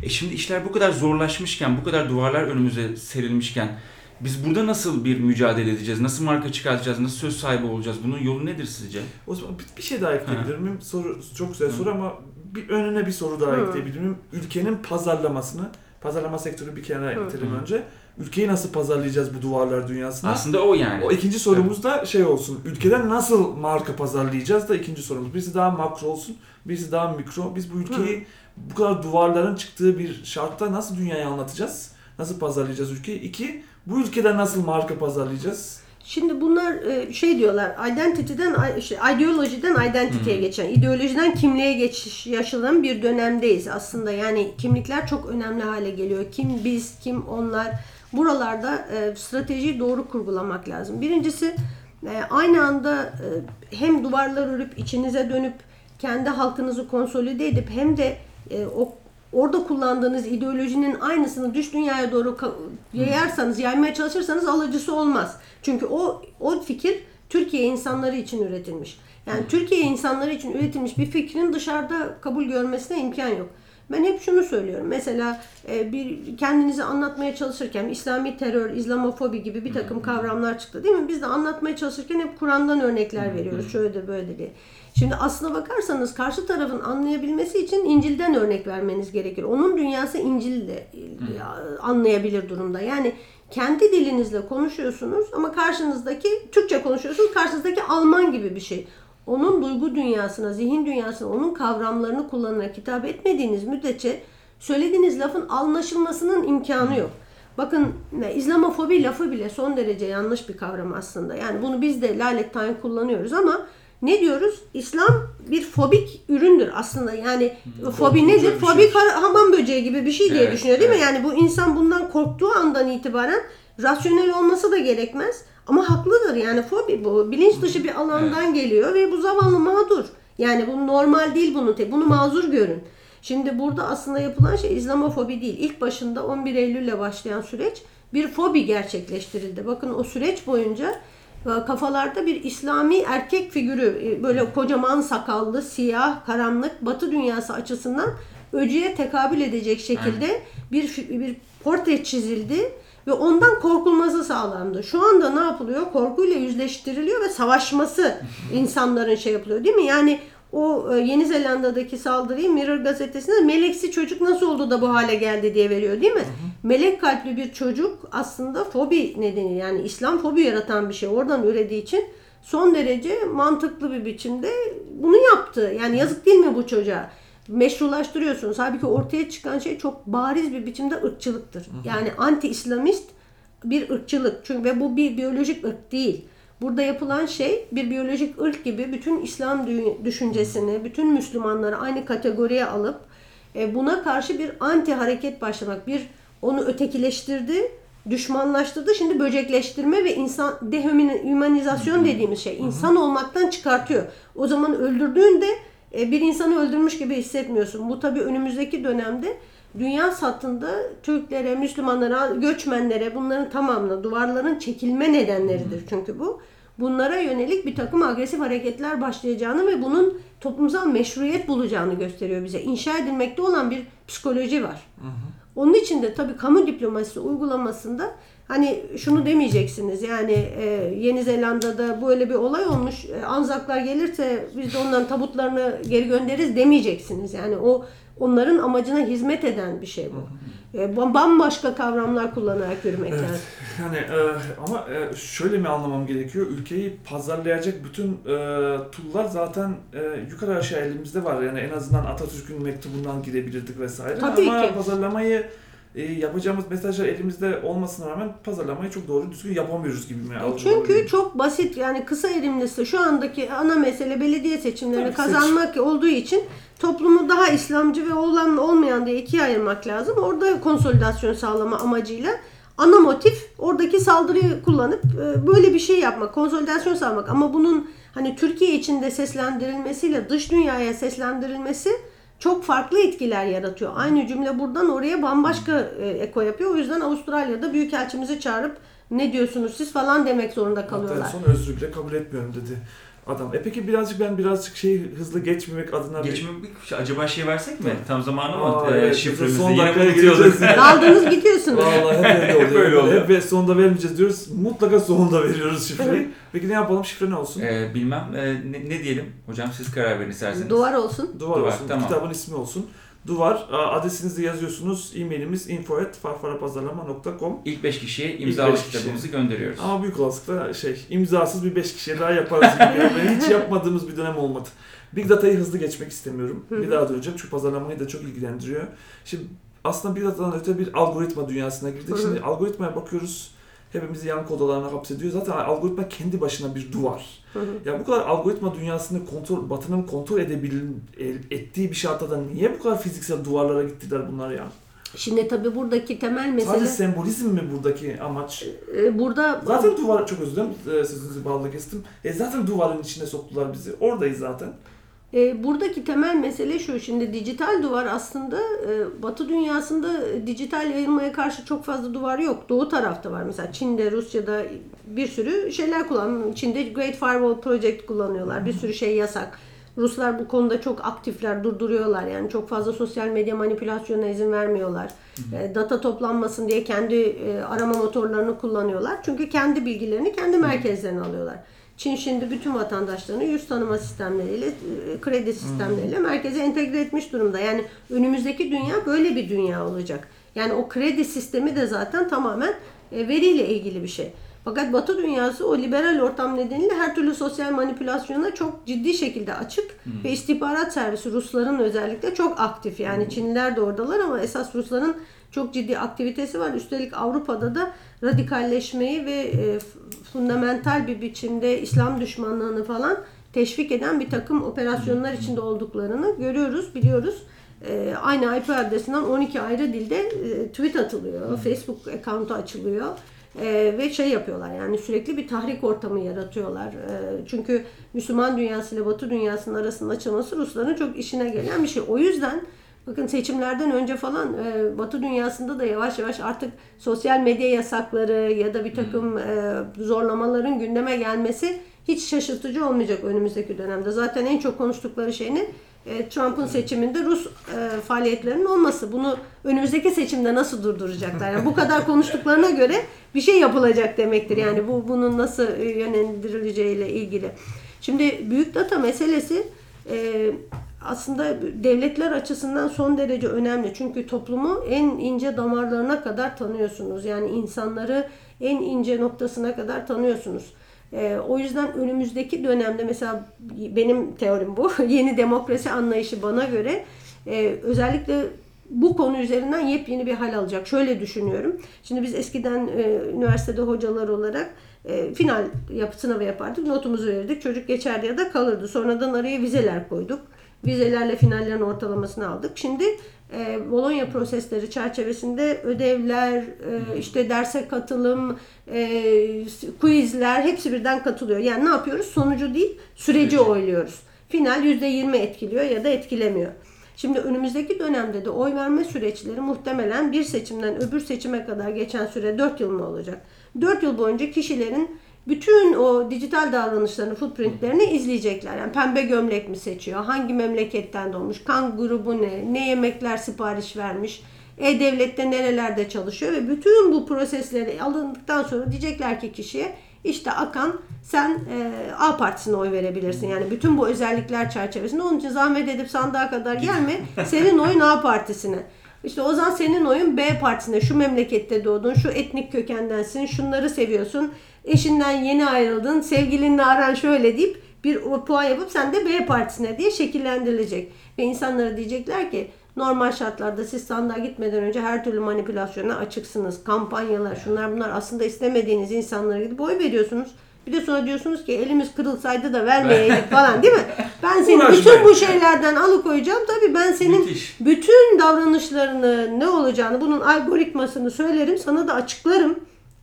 E şimdi işler bu kadar zorlaşmışken, bu kadar duvarlar önümüze serilmişken biz burada nasıl bir mücadele edeceğiz? Nasıl marka çıkartacağız? Nasıl söz sahibi olacağız? Bunun yolu nedir sizce? O zaman bir, bir şey daha ekleyebilir miyim? Soru, çok güzel soru ama bir önüne bir soru daha Hı. ekleyebilir miyim? Ülkenin pazarlamasını, pazarlama sektörü bir kenara Hı. itelim Hı. önce. Ülkeyi nasıl pazarlayacağız bu duvarlar dünyasına? Aslında o yani. O ikinci sorumuz da şey olsun. Ülkeden nasıl marka pazarlayacağız da ikinci sorumuz. Birisi daha makro olsun, birisi daha mikro. Biz bu ülkeyi bu kadar duvarların çıktığı bir şartta nasıl dünyaya anlatacağız? Nasıl pazarlayacağız ülkeyi? İki, bu ülkeden nasıl marka pazarlayacağız? Şimdi bunlar e, şey diyorlar, identity'den, işte ideolojiden identity'ye Hmm. geçen, ideolojiden kimliğe geçiş yaşanan bir dönemdeyiz aslında. Yani kimlikler çok önemli hale geliyor. Kim biz, kim onlar. Buralarda e, stratejiyi doğru kurgulamak lazım. Birincisi e, aynı anda e, hem duvarlar örüp içinize dönüp kendi halkınızı konsolide edip hem de e, o orada kullandığınız ideolojinin aynısını dış dünyaya doğru yayarsanız, yaymaya çalışırsanız alıcısı olmaz. Çünkü o o fikir Türkiye insanları için üretilmiş. Yani Türkiye insanları için üretilmiş bir fikrin dışarıda kabul görmesine imkan yok. Ben hep şunu söylüyorum. Mesela e, bir kendinizi anlatmaya çalışırken İslami terör, İslamofobi gibi bir takım kavramlar çıktı değil mi? Biz de anlatmaya çalışırken hep Kur'an'dan örnekler veriyoruz. Şöyle de böyle diye. Şimdi aslına bakarsanız karşı tarafın anlayabilmesi için İncil'den örnek vermeniz gerekir. Onun dünyası İncil'le e, anlayabilir durumda. Yani kendi dilinizle konuşuyorsunuz ama karşınızdaki Türkçe konuşuyorsunuz. Karşınızdaki Alman gibi bir şey. Onun duygu dünyasına, zihin dünyasına, onun kavramlarını kullanarak hitap etmediğiniz müddetçe söylediğiniz lafın anlaşılmasının imkanı yok. Bakın İslamofobi lafı bile son derece yanlış bir kavram aslında. Yani bunu biz de lalet tayin kullanıyoruz ama ne diyoruz? İslam bir fobik üründür aslında. Yani fobi nedir? bir Fobi şey. hamam böceği gibi bir şey diye Evet, düşünüyor değil mi? evet. Yani bu insan bundan korktuğu andan itibaren rasyonel olması da gerekmez. Ama haklıdır yani fobi bu. Bilinç dışı bir alandan geliyor ve bu zavallı mağdur. Yani bu normal değil bunun tek. Bunu mazur görün. Şimdi burada aslında yapılan şey İslamofobi değil. İlk başında 11 Eylül'le başlayan süreç bir fobi gerçekleştirildi. Bakın o süreç boyunca kafalarda bir İslami erkek figürü e, böyle kocaman sakallı, siyah, karanlık, batı dünyası açısından öcüye tekabül edecek şekilde bir bir portre çizildi ve ondan korkulması sağlandı. Şu anda ne yapılıyor? Korkuyla yüzleştiriliyor ve savaşması insanların şey yapılıyor değil mi? Yani o e, Yeni Zelanda'daki saldırıyı Mirror gazetesinde meleksi çocuk nasıl oldu da bu hale geldi diye veriyor değil mi? Melek kalpli bir çocuk aslında fobi nedeni yani İslam fobi yaratan bir şey oradan ürediği için son derece mantıklı bir biçimde bunu yaptı. Yani yazık değil mi bu çocuğa? Meşrulaştırıyorsunuz. Halbuki ortaya çıkan şey çok bariz bir biçimde ırkçılıktır. Yani anti-İslamist bir ırkçılık. Çünkü ve bu bir biyolojik ırk değil. Burada yapılan şey bir biyolojik ırk gibi bütün İslam dü- düşüncesini, bütün Müslümanları aynı kategoriye alıp e, buna karşı bir anti hareket başlamak. Bir onu ötekileştirdi, düşmanlaştırdı. Şimdi böcekleştirme ve insan dehumanizasyon dediğimiz şey insan olmaktan çıkartıyor. O zaman öldürdüğünde e, bir insanı öldürmüş gibi hissetmiyorsun. Bu tabii önümüzdeki dönemde dünya satında Türklere, Müslümanlara, göçmenlere bunların tamamına duvarların çekilme nedenleridir çünkü bu. Bunlara yönelik bir takım agresif hareketler başlayacağını ve bunun toplumsal meşruiyet bulacağını gösteriyor bize. İnşa edilmekte olan bir psikoloji var. Onun için de tabii kamu diplomasisi uygulamasında hani şunu demeyeceksiniz yani e, Yeni Zelanda'da böyle bir olay olmuş e, Anzaklar gelirse biz de onların tabutlarını geri göndeririz demeyeceksiniz. Yani o onların amacına hizmet eden bir şey bu. E, bam- bambaşka kavramlar kullanarak yürümek Evet. lazım. *laughs* Yani e, ama e, şöyle mi anlamam gerekiyor? Ülkeyi pazarlayacak bütün e, tool'lar zaten e, yukarı aşağı elimizde var. Yani en azından Atatürk'ün mektubundan gidebilirdik vesaire. Tabii ama ki. pazarlamayı e, yapacağımız mesajlar elimizde olmasına rağmen pazarlamayı çok doğru düzgün yapamıyoruz gibi mi? E? Çünkü çok basit yani kısa erimlisi şu andaki ana mesele belediye seçimlerini Tabii, kazanmak olduğu için toplumu daha İslamcı ve olan olmayan diye ikiye ayırmak lazım. Orada konsolidasyon sağlama amacıyla ana motif oradaki saldırıyı kullanıp e, böyle bir şey yapmak, konsolidasyon sağlamak. Ama bunun hani Türkiye içinde seslendirilmesiyle dış dünyaya seslendirilmesi çok farklı etkiler yaratıyor. Aynı cümle buradan oraya bambaşka e, eko yapıyor. O yüzden Avustralya'da büyükelçimizi çağırıp ne diyorsunuz siz falan demek zorunda Hatta en kalıyorlar. son özrü bile kabul etmiyorum dedi adam. E peki birazcık ben birazcık şey hızlı geçmemek adına bir- Geçme acaba şey versek mi? Tam zamanı mı? Aa, Ee, evet, şifremizi son yine gireceğiz. Daldınız *laughs* gidiyorsunuz. Vallahi hep öyle Hep oluyor. böyle oluyor. Hep ve sonunda vermeyeceğiz diyoruz. Mutlaka sonunda veriyoruz şifreyi. Peki ne yapalım? Şifre ne olsun? Ee, bilmem Ee, ne, ne diyelim? Hocam siz karar verin isterseniz. Duvar olsun. Duvar, Duvar, olsun. tamam. Kitabın ismi olsun. Duvar. Adresinizi yazıyorsunuz. E-mailimiz info.farfarapazarlama.com İlk 5 kişiye imzalı beş kişi. kitabımızı gönderiyoruz. Ama büyük olasılıkla şey, imzasız bir 5 kişiye daha yaparız gibi. Yani ben hiç yapmadığımız bir dönem olmadı. Big Data'yı hızlı geçmek istemiyorum. Bir daha döneceğim çünkü pazarlamayı da çok ilgilendiriyor. Şimdi aslında Big Data'dan öte bir algoritma dünyasına girdik. Şimdi algoritmaya bakıyoruz. Hepimizi yankı odalarına hapsediyor. Zaten algoritma kendi başına bir duvar. Hı hı. Ya bu kadar algoritma dünyasını kontrol, Batı'nın kontrol edebil, ettiği bir şartta da niye bu kadar fiziksel duvarlara gittiler bunlar ya? Şimdi tabii buradaki temel mesele Sadece sembolizm mi buradaki amaç? e, burada Zaten duvar, çok özür dilerim e, sözünüzü bağlı kestim. E zaten duvarın içine soktular bizi. Oradayız zaten. E, buradaki temel mesele şu. Şimdi dijital duvar aslında e, Batı dünyasında dijital yayılmaya karşı çok fazla duvar yok. Doğu tarafta var. Mesela Çin'de, Rusya'da bir sürü şeyler kullanıyor. Çin'de Great Firewall Project kullanıyorlar. Bir sürü şey yasak. Ruslar bu konuda çok aktifler, durduruyorlar. Yani çok fazla sosyal medya manipülasyonuna izin vermiyorlar. E, data toplanmasın diye kendi e, arama motorlarını kullanıyorlar. Çünkü kendi bilgilerini kendi merkezlerine alıyorlar. Çin şimdi bütün vatandaşlarını yüz tanıma sistemleriyle, e, kredi sistemleriyle merkeze entegre etmiş durumda. Yani önümüzdeki dünya böyle bir dünya olacak. Yani o kredi sistemi de zaten tamamen e, veriyle ilgili bir şey. Fakat Batı dünyası o liberal ortam nedeniyle her türlü sosyal manipülasyona çok ciddi şekilde açık ve istihbarat servisi Rusların özellikle çok aktif. Yani Çinliler de oradalar ama esas Rusların çok ciddi aktivitesi var. Üstelik Avrupa'da da radikalleşmeyi ve e, fundamental bir biçimde İslam düşmanlığını falan teşvik eden bir takım operasyonlar içinde olduklarını görüyoruz, biliyoruz. E, aynı IP adresinden 12 ayrı dilde e, tweet atılıyor, Facebook account'u açılıyor. E, ve şey yapıyorlar yani sürekli bir tahrik ortamı yaratıyorlar. E, çünkü Müslüman dünyası ile Batı dünyasının arasında açılması Rusların çok işine gelen bir şey. O yüzden bakın seçimlerden önce falan e, Batı dünyasında da yavaş yavaş artık sosyal medya yasakları ya da bir takım e, zorlamaların gündeme gelmesi hiç şaşırtıcı olmayacak önümüzdeki dönemde. Zaten en çok konuştukları şey ne? E, Trump'ın seçiminde Rus e, faaliyetlerinin olması. Bunu önümüzdeki seçimde nasıl durduracaklar? Yani bu kadar konuştuklarına göre bir şey yapılacak demektir. Yani bu bunun nasıl e, yönlendirileceğiyle ilgili. Şimdi büyük data meselesi e, aslında devletler açısından son derece önemli. Çünkü toplumu en ince damarlarına kadar tanıyorsunuz. Yani insanları en ince noktasına kadar tanıyorsunuz. Ee, o yüzden önümüzdeki dönemde mesela benim teorim bu. *laughs* Yeni demokrasi anlayışı bana göre e, özellikle bu konu üzerinden yepyeni bir hal alacak. Şöyle düşünüyorum. Şimdi biz eskiden e, üniversitede hocalar olarak e, final yap, sınavı yapardık. Notumuzu verirdik. Çocuk geçerdi ya da kalırdı. Sonradan araya vizeler koyduk. Vizelerle finallerin ortalamasını aldık. Şimdi e, Bologna prosesleri çerçevesinde ödevler, e, işte derse katılım, e, quizler hepsi birden katılıyor. Yani ne yapıyoruz? Sonucu değil, süreci Süreci. oyluyoruz. Final %20 etkiliyor ya da etkilemiyor. Şimdi önümüzdeki dönemde de oy verme süreçleri muhtemelen bir seçimden öbür seçime kadar geçen süre 4 yıl mı olacak? 4 yıl boyunca kişilerin bütün o dijital davranışlarını, footprintlerini izleyecekler. Yani pembe gömlek mi seçiyor? Hangi memleketten doğmuş? Kan grubu ne? Ne yemekler sipariş vermiş? E-Devlet'te nerelerde çalışıyor? Ve bütün bu prosesleri alındıktan sonra diyecekler ki kişiye işte Akan sen e, A partisine oy verebilirsin. Yani bütün bu özellikler çerçevesinde. Onun için zahmet edip sandığa kadar gelme. Senin oyun A partisine. İşte o zaman senin oyun B partisine. Şu memlekette doğdun, şu etnik kökendensin, şunları seviyorsun. Eşinden yeni ayrıldın, sevgilinle aran şöyle deyip bir puan yapıp sen de B partisine diye şekillendirilecek. Ve insanlara diyecekler ki normal şartlarda siz sandığa gitmeden önce her türlü manipülasyona açıksınız. Kampanyalar, şunlar bunlar aslında istemediğiniz insanlara gidip oy veriyorsunuz. Bir de sonra diyorsunuz ki elimiz kırılsaydı da vermeyeydik falan değil mi? Ben seni bütün bu şeylerden alıkoyacağım. Tabii ben senin Müthiş. bütün davranışlarını ne olacağını, bunun algoritmasını söylerim, sana da açıklarım.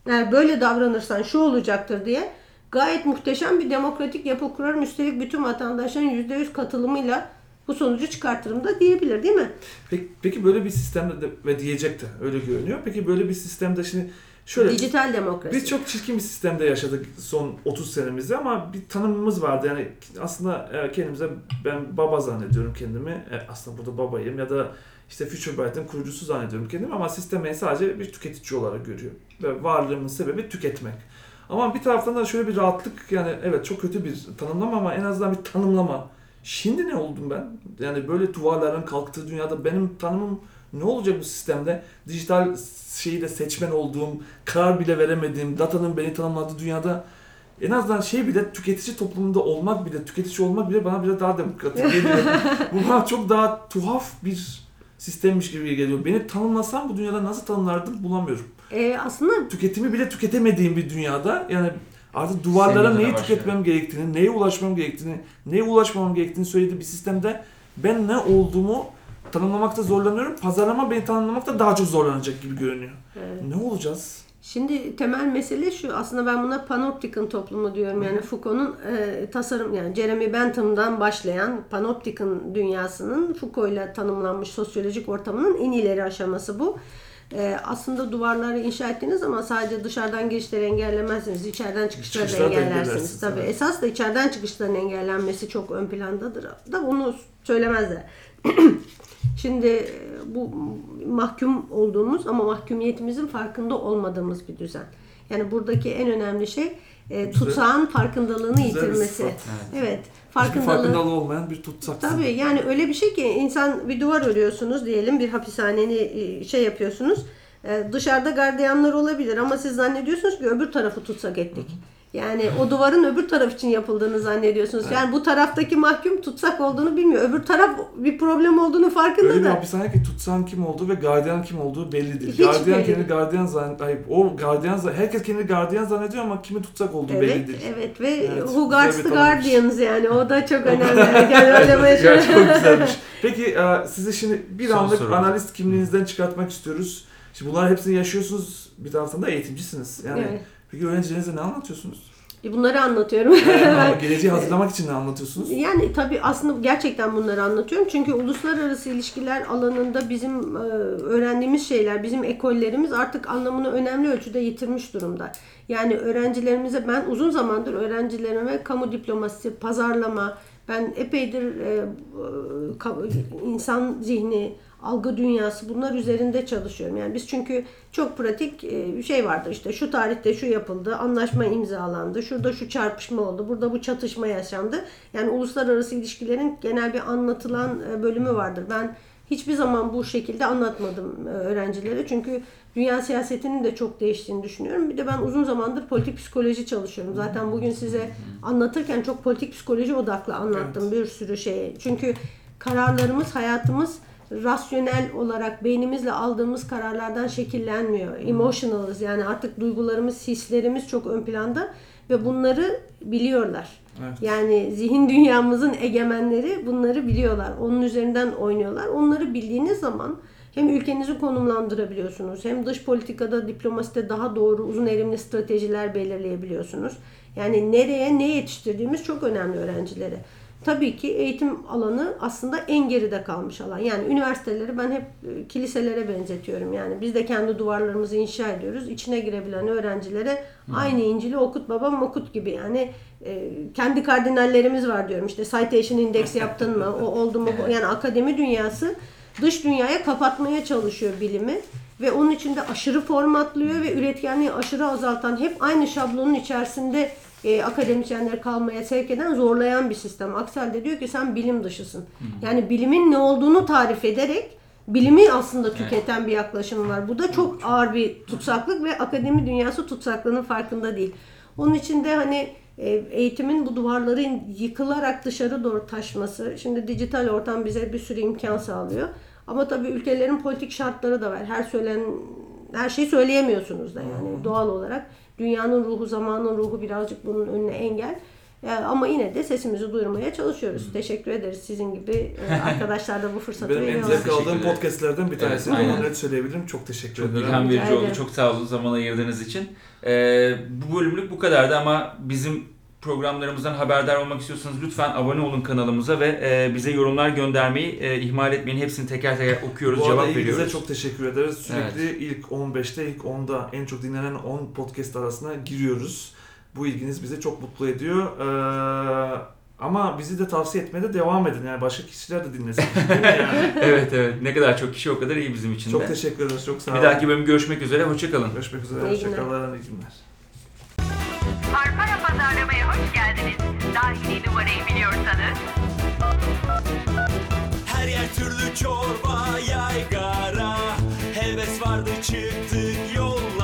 Yani böyle davranırsan şu olacaktır diye. Gayet muhteşem bir demokratik yapı kurarım. Üstelik bütün vatandaşların %100 katılımıyla bu sonucu çıkartırım da diyebilir değil mi? Peki, peki böyle bir sistemde de, ve diyecek de öyle görünüyor. Peki böyle bir sistemde şimdi şöyle Dijital demokrasi. Biz çok çirkin bir sistemde yaşadık son 30 senemizde ama bir tanımımız vardı. Yani aslında e, kendimize ben baba zannediyorum kendimi. E, Aslında burada babayım ya da işte Future Byte'ın kurucusu zannediyorum kendimi ama sistem beni sadece bir tüketici olarak görüyor. Ve varlığımın sebebi tüketmek. Ama bir taraftan da şöyle bir rahatlık yani evet çok kötü bir tanımlama ama en azından bir tanımlama. Şimdi ne oldum ben? Yani böyle duvarların kalktığı dünyada benim tanımım ne olacak bu sistemde? Dijital şeyi de seçmen olduğum, karar bile veremediğim, datanın beni tanımladığı dünyada en azından şey bile tüketici toplumunda olmak bile, tüketici olmak bile bana biraz daha demokratik geliyor. *laughs* bu bana çok daha tuhaf bir sistemmiş gibi geliyor. Beni tanımlasam bu dünyada nasıl tanımlardım bulamıyorum. Ee, aslında Tüketimi bile tüketemediğim bir dünyada yani artık duvarlara neyi başlıyor. tüketmem gerektiğini, neye ulaşmam gerektiğini, neye ulaşmamam gerektiğini söylediği bir sistemde ben ne olduğumu tanımlamakta zorlanıyorum. Pazarlama beni tanımlamakta daha çok zorlanacak gibi görünüyor. Evet. Ne olacağız? Şimdi temel mesele şu aslında ben buna panoptikon toplumu diyorum yani Foucault'un e, tasarım yani Jeremy Bentham'dan başlayan panoptikon dünyasının Foucault'la tanımlanmış sosyolojik ortamının en ileri aşaması bu. E, aslında duvarları inşa ettiğiniz zaman sadece dışarıdan girişleri engellemezsiniz, içeriden çıkışları da engellersiniz. Tabii evet. esas da içeriden çıkışların engellenmesi çok ön plandadır. Da bunu söylemezler. *clears throat* Şimdi bu mahkum olduğumuz ama mahkumiyetimizin farkında olmadığımız bir düzen. Yani buradaki en önemli şey e, tutsağın farkındalığını Güzel yitirmesi. Evet. Hiçbir Farkındalığı. farkındalığı olmayan bir tutsak. Tabii yani öyle bir şey ki insan bir duvar örüyorsunuz diyelim bir hapishaneni e, şey yapıyorsunuz. E, Dışarıda gardiyanlar olabilir ama siz zannediyorsunuz ki öbür tarafı tutsak ettik. Yani o duvarın öbür taraf için yapıldığını zannediyorsunuz. Yani bu taraftaki mahkum tutsak olduğunu bilmiyor. Öbür taraf bir problem olduğunu farkında Öyle bir da. hapishane ki tutsan kim olduğu ve gardiyan kim olduğu belli değil. Hiç gardiyan belli kendini değil. gardiyan zannet, hayır, o gardiyan herkes kendini gardiyan zannediyor ama kimi tutsak olduğu belli Evet, değil. evet ve Evet, Who Guards the. Guardians yani o da çok önemli. Yani *laughs* öyle Ya çok güzelmiş. Peki e, sizi şimdi bir Son anlık soru. analist kimliğinizden çıkartmak istiyoruz. Şimdi bunlar hepsini yaşıyorsunuz. Bir taraftan da eğitimcisiniz. Yani Evet. Peki öğrencilerinize ne anlatıyorsunuz? Bunları anlatıyorum. *laughs* Ama geleceği hazırlamak için ne anlatıyorsunuz? Yani tabii aslında gerçekten bunları anlatıyorum. Çünkü uluslararası ilişkiler alanında bizim e, öğrendiğimiz şeyler, bizim ekollerimiz artık anlamını önemli ölçüde yitirmiş durumda. Yani öğrencilerimize ben uzun zamandır öğrencilerime kamu diplomasisi, pazarlama, ben epeydir e, e, insan zihni, algı dünyası bunlar üzerinde çalışıyorum. Yani biz çünkü çok pratik e, bir şey vardı işte şu tarihte şu yapıldı, anlaşma imzalandı, şurada şu çarpışma oldu, burada bu çatışma yaşandı. Yani uluslararası ilişkilerin genel bir anlatılan e, bölümü vardır. Ben hiçbir zaman bu şekilde anlatmadım e, öğrencilere çünkü dünya siyasetinin de çok değiştiğini düşünüyorum. Bir de ben uzun zamandır politik psikoloji çalışıyorum. Zaten bugün size anlatırken çok politik psikoloji odaklı anlattım bir sürü şeye. Çünkü kararlarımız, hayatımız rasyonel olarak beynimizle aldığımız kararlardan şekillenmiyor. Emotionalız yani artık duygularımız, hislerimiz çok ön planda ve bunları biliyorlar. Evet. Yani zihin dünyamızın egemenleri bunları biliyorlar. Onun üzerinden oynuyorlar. Onları bildiğiniz zaman hem ülkenizi konumlandırabiliyorsunuz hem dış politikada, diplomaside daha doğru uzun erimli stratejiler belirleyebiliyorsunuz. Yani nereye ne yetiştirdiğimiz çok önemli öğrencilere. Tabii ki eğitim alanı aslında en geride kalmış alan. Yani üniversiteleri ben hep e, kiliselere benzetiyorum. Yani biz de kendi duvarlarımızı inşa ediyoruz. İçine girebilen öğrencilere aynı İncil'i okut babam okut gibi yani e, kendi kardinallerimiz var diyorum. İşte citation index yaptın mı? O oldu mu? *laughs* Yani akademi dünyası dış dünyaya kapatmaya çalışıyor bilimi ve onun içinde aşırı formatlıyor ve üretkenliği aşırı azaltan hep aynı şablonun içerisinde e, akademisyenleri kalmaya sevk eden zorlayan bir sistem. Aksel de diyor ki sen bilim dışısın. Yani bilimin ne olduğunu tarif ederek bilimi aslında tüketen bir yaklaşım var. Bu da çok ağır bir tutsaklık ve akademi dünyası tutsaklığının farkında değil. Onun için de hani e, eğitimin bu duvarların yıkılarak dışarı doğru taşması. Şimdi dijital ortam bize bir sürü imkan sağlıyor. Ama tabii ülkelerin politik şartları da var. Her söylen her şeyi söyleyemiyorsunuz da yani doğal olarak. Dünyanın ruhu, zamanın ruhu birazcık bunun önüne engel. E, ama yine de sesimizi duyurmaya çalışıyoruz. Teşekkür ederiz sizin gibi e, *laughs* arkadaşlar da bu fırsatı Benim en zevk aldığım podcastlerden bir Evet, tanesi. aynen. Onu net söyleyebilirim. Çok teşekkür Çok ederim. ilham verici oldu. Çok sağ olun zaman ayırdığınız için. Ee, bu bölümlük bu kadardı ama bizim programlarımızdan haberdar olmak istiyorsanız lütfen abone olun kanalımıza ve e, bize yorumlar göndermeyi e, ihmal etmeyin. Hepsini teker teker okuyoruz, Bu arada cevap ilginize veriyoruz. çok teşekkür ederiz. Sürekli ilk 15'te, ilk 10'da en çok dinlenen 10 podcast arasına giriyoruz. Bu ilginiz bizi çok mutlu ediyor. Ee, ama bizi de tavsiye etmeye de devam edin. Yani başka kişiler de dinlesin. *laughs* Değil mi yani? evet evet ne kadar çok kişi o kadar iyi bizim için çok de. teşekkür ederiz. Çok sağ Bir olun. dahaki bölüm görüşmek üzere. Hoşçakalın. Görüşmek üzere. İyi günler. Hoşçakalın. İyi günler. Pazarlama'ya hoş geldiniz. Dahili numarayı biliyorsanız. Her yer türlü çorba yaygara Heves vardı çıktık yollara